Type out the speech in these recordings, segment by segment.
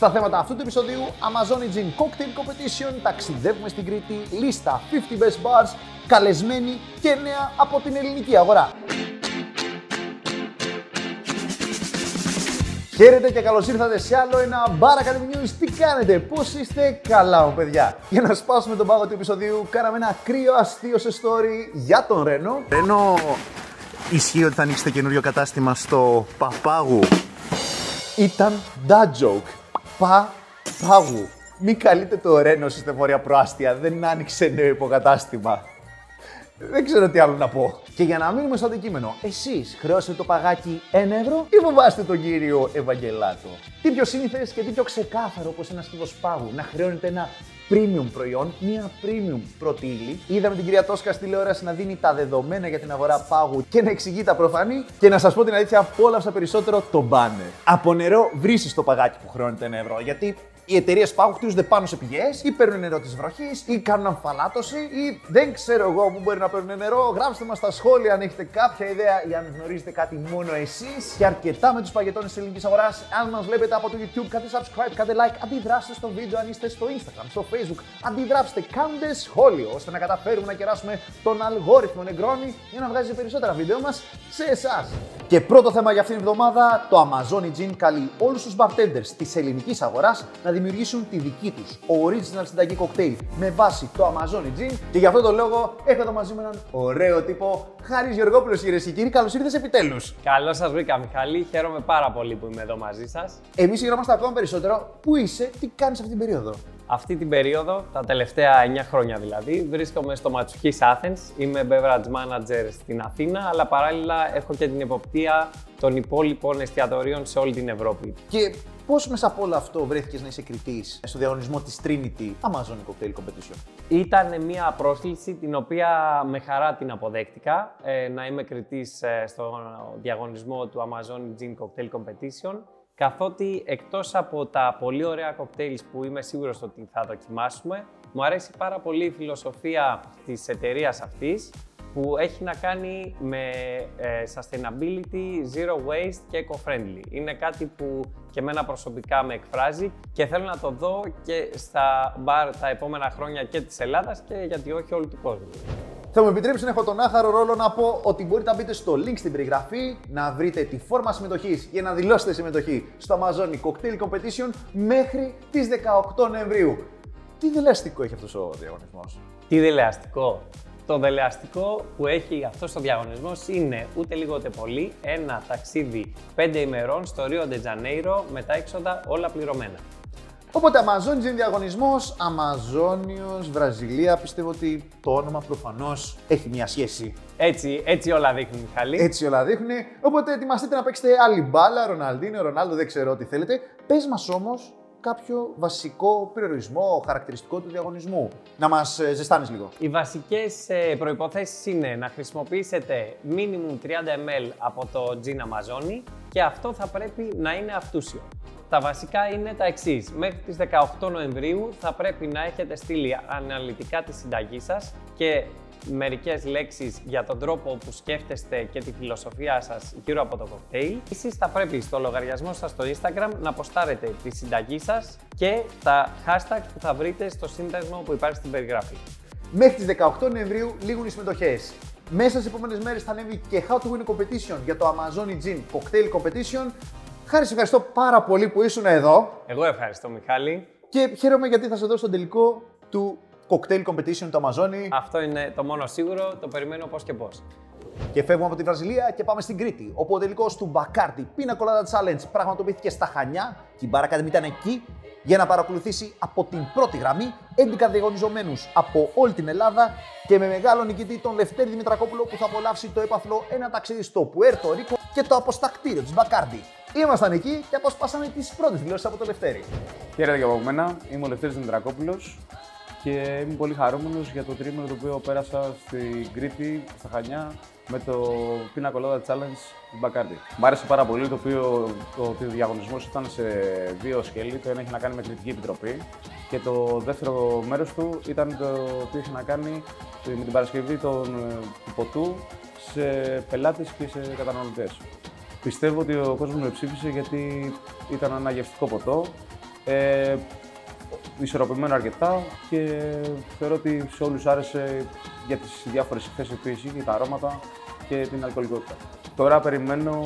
Στα θέματα αυτού του επεισοδίου, Amazon Gin Cocktail Competition, ταξιδεύουμε στην Κρήτη, λίστα 50 Best Bars, καλεσμένοι και νέα από την ελληνική αγορά. Χαίρετε και καλώς ήρθατε σε άλλο ένα Bar Academy News. Τι κάνετε, πώς είστε, καλά μου παιδιά. Για να σπάσουμε τον πάγο του επεισοδίου, κάναμε ένα κρύο αστείο σε story για τον Ρένο. Ενώ ισχύει ότι θα ανοίξετε καινούριο κατάστημα στο Παπάγου. Ήταν dad joke. Πα, πάγου. Μην καλείτε το Ρένο στη στεφορία προάστια, δεν άνοιξε νέο υποκατάστημα. Δεν ξέρω τι άλλο να πω. Και για να μείνουμε στο αντικείμενο, εσείς χρεώσετε το παγάκι 1 ευρώ ή φοβάστε τον κύριο Ευαγγελάτο; Τι πιο σύνηθες και τι πιο ξεκάθαρο όπω ένας κύβο πάγου να χρεώνετε ένα premium προϊόν, μια premium πρώτη ύλη. Είδαμε την κυρία Τόσκα στη τηλεόραση να δίνει τα δεδομένα για την αγορά πάγου και να εξηγεί τα προφανή. Και να σας πω την αλήθεια, απόλαυσα περισσότερο το banner. Από νερό βρίσει το παγάκι που χρεώνεται 1 ευρώ. Γιατί οι εταιρείες πάγου χτίζονται πάνω σε πηγές ή παίρνουν νερό της βροχής ή κάνουν αμφαλάτωση ή δεν ξέρω εγώ που μπορεί να παίρνουν νερό. Γράψτε μας στα σχόλια αν έχετε κάποια ιδέα ή αν γνωρίζετε κάτι μόνο εσείς και αρκετά με τους παγετώνες της ελληνικής αγοράς. Αν μας βλέπετε από το YouTube, κάντε subscribe, κάντε like, αντιδράστε στο βίντεο αν είστε στο Instagram, στο Facebook. Αντιδράψτε, κάντε σχόλιο ώστε να καταφέρουμε να κεράσουμε τον αλγόριθμο Νεγκρόνι για να βγάζει περισσότερα βίντεο μας σε εσάς. Και πρώτο θέμα για αυτήν την εβδομάδα, το Amazon Gin καλεί όλους τους bartenders της ελληνικής αγοράς να δημιουργήσουν τη δική τους original συνταγή κοκτέιλ με βάση το Amazon Gin. Και γι' αυτό το λόγο έχω εδώ μαζί μου έναν ωραίο τύπο, Χάρης Γεωργόπουλος, κυρίες και κύριοι. Καλώς ήρθες επιτέλους. Καλώς σας βρήκα, Μιχαλή. Χαίρομαι πάρα πολύ που είμαι εδώ μαζί σας. Εμείς χαιρόμαστε ακόμα περισσότερο. Πού είσαι, τι κάνεις αυτή την περίοδο; Αυτή την περίοδο, τα τελευταία 9 χρόνια δηλαδή, βρίσκομαι στο Ματσουχής Athens. Είμαι beverage manager στην Αθήνα, αλλά παράλληλα έχω και την εποπτεία των υπόλοιπων εστιατορίων σε όλη την Ευρώπη. Και πώς μέσα από όλο αυτό βρέθηκες να είσαι κριτής στο διαγωνισμό της Trinity Amazon Cocktail Competition; Ήταν μια πρόσκληση την οποία με χαρά την αποδέχτηκα ε, να είμαι κριτής ε, στο διαγωνισμό του Amazon Gin Cocktail Competition καθότι εκτός από τα πολύ ωραία κοκτέιλς που είμαι σίγουρος ότι θα δοκιμάσουμε, μου αρέσει πάρα πολύ η φιλοσοφία της εταιρείας αυτής που έχει να κάνει με ε, sustainability, zero waste και eco-friendly. Είναι κάτι που και εμένα προσωπικά με εκφράζει και θέλω να το δω και στα μπαρ τα επόμενα χρόνια και της Ελλάδας και γιατί όχι όλου του κόσμου. Θα μου επιτρέψει να έχω τον άχαρο ρόλο να πω ότι μπορείτε να μπείτε στο link στην περιγραφή, να βρείτε τη φόρμα συμμετοχής για να δηλώσετε συμμετοχή στο Amazon Cocktail Competition μέχρι τις 18 Νοεμβρίου. Τι δελεαστικό έχει αυτός ο διαγωνισμός; Τι δελεαστικό. Το δελεαστικό που έχει αυτό ο διαγωνισμό είναι ούτε λίγο ούτε πολύ ένα ταξίδι 5 ημερών στο Ρίο Ντετζανέιρο με τα έξοδα όλα πληρωμένα. Οπότε Amazon είναι διαγωνισμός, Αμαζόνιος, Βραζιλία. Πιστεύω ότι το όνομα προφανώς έχει μια σχέση. Έτσι, έτσι όλα δείχνουν, Μιχαλή. Έτσι όλα δείχνουν. Οπότε ετοιμαστείτε να παίξετε άλλη μπάλα, Ροναλντίνο, Ρονάλντο, δεν ξέρω τι θέλετε. Πες μας όμως κάποιο βασικό περιορισμό, χαρακτηριστικό του διαγωνισμού. Να μας ζεστάνεις λίγο. Οι βασικές προποθέσει είναι να χρησιμοποιήσετε minimum 30 ml από το Gin Amazoni και αυτό θα πρέπει να είναι αυτούσιο. Τα βασικά είναι τα εξής. Μέχρι τις 18 Νοεμβρίου θα πρέπει να έχετε στείλει αναλυτικά τη συνταγή σας και μερικές λέξεις για τον τρόπο που σκέφτεστε και τη φιλοσοφία σας γύρω από το κοκτέιλ. Εσείς θα πρέπει στο λογαριασμό σας στο Instagram να αποστάρετε τη συνταγή σας και τα hashtags που θα βρείτε στο σύνδεσμο που υπάρχει στην περιγραφή. Μέχρι τις 18 Νοεμβρίου λήγουν οι συμμετοχές. Μέσα στις επόμενες μέρες θα ανέβει και How to Win Competition για το Amazon Gin Cocktail Competition Χάρη, σε ευχαριστώ πάρα πολύ που ήσουν εδώ. Εγώ ευχαριστώ, Μιχάλη. Και χαίρομαι γιατί θα σε δώσω στον τελικό του Cocktail Competition του Αμαζόνι. Αυτό είναι το μόνο σίγουρο, το περιμένω πώς και πώς. Και φεύγουμε από τη Βραζιλία και πάμε στην Κρήτη, όπου ο τελικός του Bacardi Pina Colada Challenge πραγματοποιήθηκε στα Χανιά και η Μπαρακαδεμή ήταν εκεί για να παρακολουθήσει από την πρώτη γραμμή 11 διαγωνιζομένους από όλη την Ελλάδα και με μεγάλο νικητή τον Λευτέρη Δημητρακόπουλο που θα απολαύσει το έπαθλο ένα ταξίδι στο Πουέρτο Ρίκο και το αποστακτήριο της Μπακάρντι. Ήμασταν εκεί και αποσπάσαμε τις πρώτες δηλώσεις από το Λευτέρη. Χαίρετε και από μένα. Είμαι ο Λευτέρης Δημητρακόπουλος και είμαι πολύ χαρούμενος για το τρίμηνο το οποίο πέρασα στην Κρήτη, στα Χανιά, με το Pina Colada Challenge του Bacardi. Μ' άρεσε πάρα πολύ το οποίο το, ο διαγωνισμός ήταν σε δύο σκέλη. Το ένα είχε να κάνει με κριτική επιτροπή και το δεύτερο μέρος του ήταν το οποίο είχε να κάνει με την Παρασκευή των, του ποτού σε πελάτες και σε καταναλωτές. Πιστεύω ότι ο κόσμος με ψήφισε γιατί ήταν ένα γευστικό ποτό, Ε, ισορροπημένο αρκετά και θεωρώ ότι σε όλους άρεσε για τις διάφορες εκθέσεις που είχε και τα αρώματα και την αλκοολικότητα. Τώρα περιμένω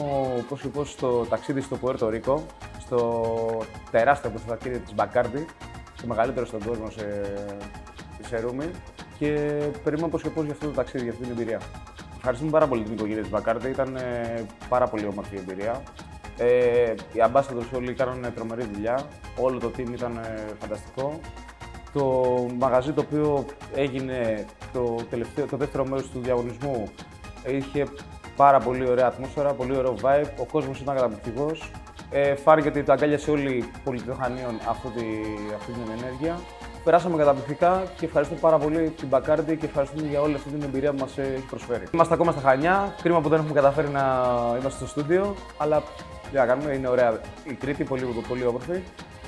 πώς και πώς το ταξίδι στο Πουέρτο Ρίκο, στο τεράστιο αποστατήριο της Μπακάρντι, το μεγαλύτερο στον κόσμο σε, σε Ρούμι και περιμένω πώς και πώς για αυτό το ταξίδι, για αυτή την εμπειρία. Ευχαριστούμε πάρα πολύ την οικογένεια της Μπακάρντι, ήταν ε, πάρα πολύ όμορφη η εμπειρία. Ε, οι ambassadors όλοι κάνανε τρομερή δουλειά, όλο το team ήταν ε, φανταστικό. Το μαγαζί το οποίο έγινε το, τελευταίο, το δεύτερο μέρος του διαγωνισμού είχε πάρα πολύ ωραία ατμόσφαιρα, πολύ ωραίο vibe, ο κόσμος ήταν καταπληκτικός. Ε, φάρηκε ότι το αγκάλιασε όλη η πολιτεχνείων αυτή, αυτή την ενέργεια. Περάσαμε καταπληκτικά και ευχαριστώ πάρα πολύ την Μπακάρντι και ευχαριστούμε για όλη αυτή την εμπειρία που μας έχει προσφέρει. Είμαστε ακόμα στα Χανιά. Κρίμα που δεν έχουμε καταφέρει να είμαστε στο στούντιο, αλλά τι να κάνουμε, είναι ωραία η Κρήτη, πολύ, πολύ όμορφη.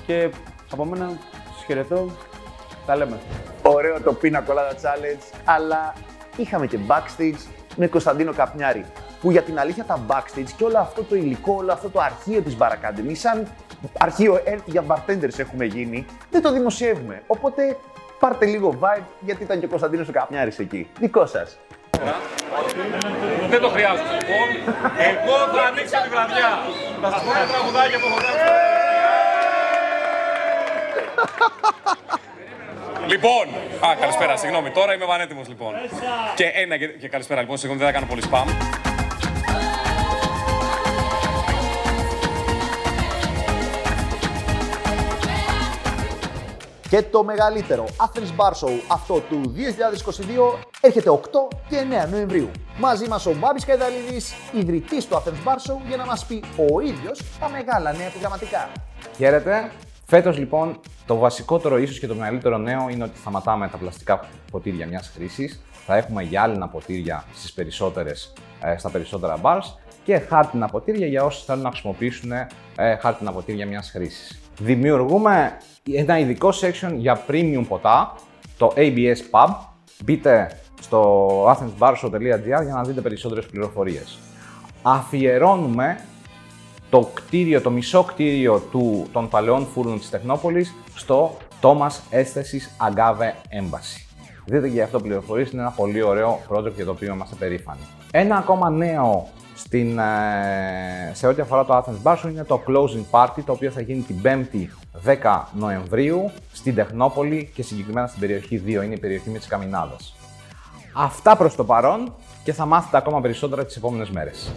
Και από μένα σα χαιρετώ. Τα λέμε. Ωραίο το Pina Colada Challenge, αλλά είχαμε και backstage με Κωνσταντίνο Καπνιάρη. Που για την αλήθεια τα backstage και όλο αυτό το υλικό, όλο αυτό το αρχείο της Bar Academy, σαν αρχείο Earth για bartenders έχουμε γίνει, δεν το δημοσιεύουμε. Οπότε πάρτε λίγο vibe, γιατί ήταν και ο Κωνσταντίνος ο Καπνιάρης εκεί. Δικό σας. Δεν το χρειάζομαι λοιπόν. Εγώ θα ανοίξω τη βραδιά. Θα σας πω ένα τραγουδάκι που έχω γράψει. Λοιπόν, α, καλησπέρα, συγγνώμη. Τώρα είμαι πανέτοιμος λοιπόν. Και ένα και, και καλησπέρα λοιπόν, συγγνώμη, δεν θα κάνω πολύ spam. Και το μεγαλύτερο Athens Bar Show αυτό του 2022 έρχεται 8 και 9 Νοεμβρίου. Μαζί μας ο Μπάμπης Καϊδαλίδης, ιδρυτής του Athens Bar Show, για να μας πει ο ίδιος τα μεγάλα νέα επιγραμματικά. Χαίρετε. Φέτος λοιπόν το βασικότερο ίσως και το μεγαλύτερο νέο είναι ότι σταματάμε τα πλαστικά ποτήρια μιας χρήσης. Θα έχουμε γυάλινα ποτήρια στις περισσότερες, ε, στα περισσότερα bars και χάρτινα ποτήρια για όσους θέλουν να χρησιμοποιήσουν ε, χάρτινα ποτήρια μιας χρήσης. Δημιουργούμε ένα ειδικό section για premium ποτά, το ABS Pub. Μπείτε στο athensbarshow.gr για να δείτε περισσότερες πληροφορίες. Αφιερώνουμε το κτίριο, το μισό κτίριο του, των παλαιών φούρνων της Τεχνόπολης στο Thomas Αίσθεσης Agave Embassy. Δείτε και γι' αυτό πληροφορίες, είναι ένα πολύ ωραίο project για το οποίο είμαστε περήφανοι. Ένα ακόμα νέο στην, ε, σε ό,τι αφορά το Athens Bar Show είναι το Closing Party, το οποίο θα γίνει την 5η 10 Νοεμβρίου στην Τεχνόπολη και συγκεκριμένα στην περιοχή 2, είναι η περιοχή με τις Καμινάδες. Αυτά προς το παρόν και θα μάθετε ακόμα περισσότερα τις επόμενες μέρες.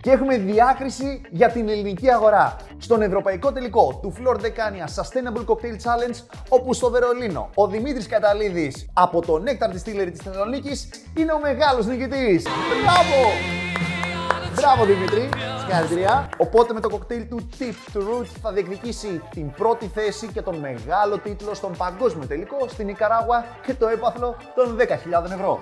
Και έχουμε διάκριση για την ελληνική αγορά. Στον ευρωπαϊκό τελικό του Flor Decania Sustainable Cocktail Challenge, όπου στο Βερολίνο ο Δημήτρης Καταλίδης από το Nectar Distillery της Θεσσαλονίκης είναι ο μεγάλος νικητής. Μπράβο! Μπράβο Δημήτρη, συγχαρητήρια. Οπότε με το κοκτέιλ του Tip to Root θα διεκδικήσει την πρώτη θέση και τον μεγάλο τίτλο στον παγκόσμιο τελικό στην Ικαράγουα και το έπαθλο των 10.000 ευρώ.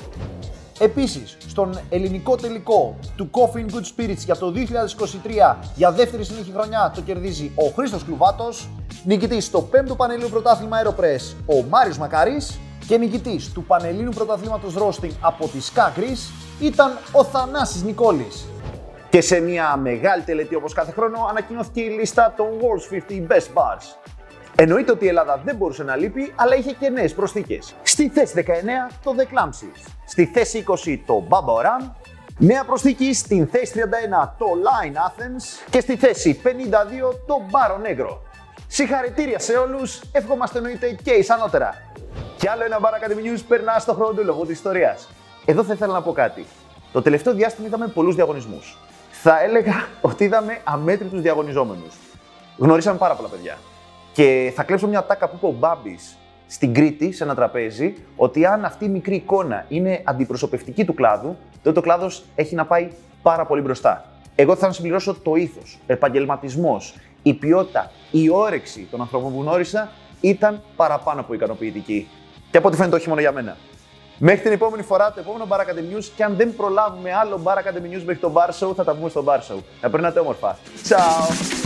Επίσης, στον ελληνικό τελικό του Coffee in Good Spirits για το 2023 για δεύτερη συνέχεια χρονιά το κερδίζει ο Χρήστος Κλουβάτος, νικητής στο 5ο Πανελλήνιο Πρωτάθλημα Aeropress ο Μάριος Μακάρης και νικητής του Πανελλήνιου Πρωταθλήματος Roasting από τη Ska Greece ήταν ο Θανάσης Νικόλης. Και σε μια μεγάλη τελετή όπως κάθε χρόνο ανακοινώθηκε η λίστα των World's 50 Best Bars. Εννοείται ότι η Ελλάδα δεν μπορούσε να λείπει, αλλά είχε και νέες προσθήκες. Στη θέση 19 το The Clumsies. Στη θέση 20 το Baba Oran. Νέα προσθήκη στην θέση 31 το Line Athens. Και στη θέση 52 το Baro Negro. Συγχαρητήρια σε όλους, εύχομαστε εννοείται και ισανότερα. Κι άλλο ένα Bar Academy News περνά στο χρόνο του λόγου της ιστορίας. Εδώ θα ήθελα να πω κάτι. Το τελευταίο διάστημα είδαμε πολλούς διαγωνισμούς. Θα έλεγα ότι είδαμε αμέτρητους διαγωνιζόμενους. Γνωρίσαμε πάρα πολλά παιδιά. Και θα κλέψω μια τάκα που είπε ο Μπάμπης στην Κρήτη, σε ένα τραπέζι, ότι αν αυτή η μικρή εικόνα είναι αντιπροσωπευτική του κλάδου, τότε ο κλάδος έχει να πάει πάρα πολύ μπροστά. Εγώ θα συμπληρώσω το ήθος, ο επαγγελματισμός, η ποιότητα, η όρεξη των ανθρώπων που γνώρισα ήταν παραπάνω από ικανοποιητική. Και από ό,τι φαίνεται όχι μόνο για μένα. Μέχρι την επόμενη φορά, το επόμενο Bar Academy News και αν δεν προλάβουμε άλλο Bar Academy News μέχρι το Bar Show, θα τα πούμε στο Bar Show. Να περνάτε όμορφα. Ciao!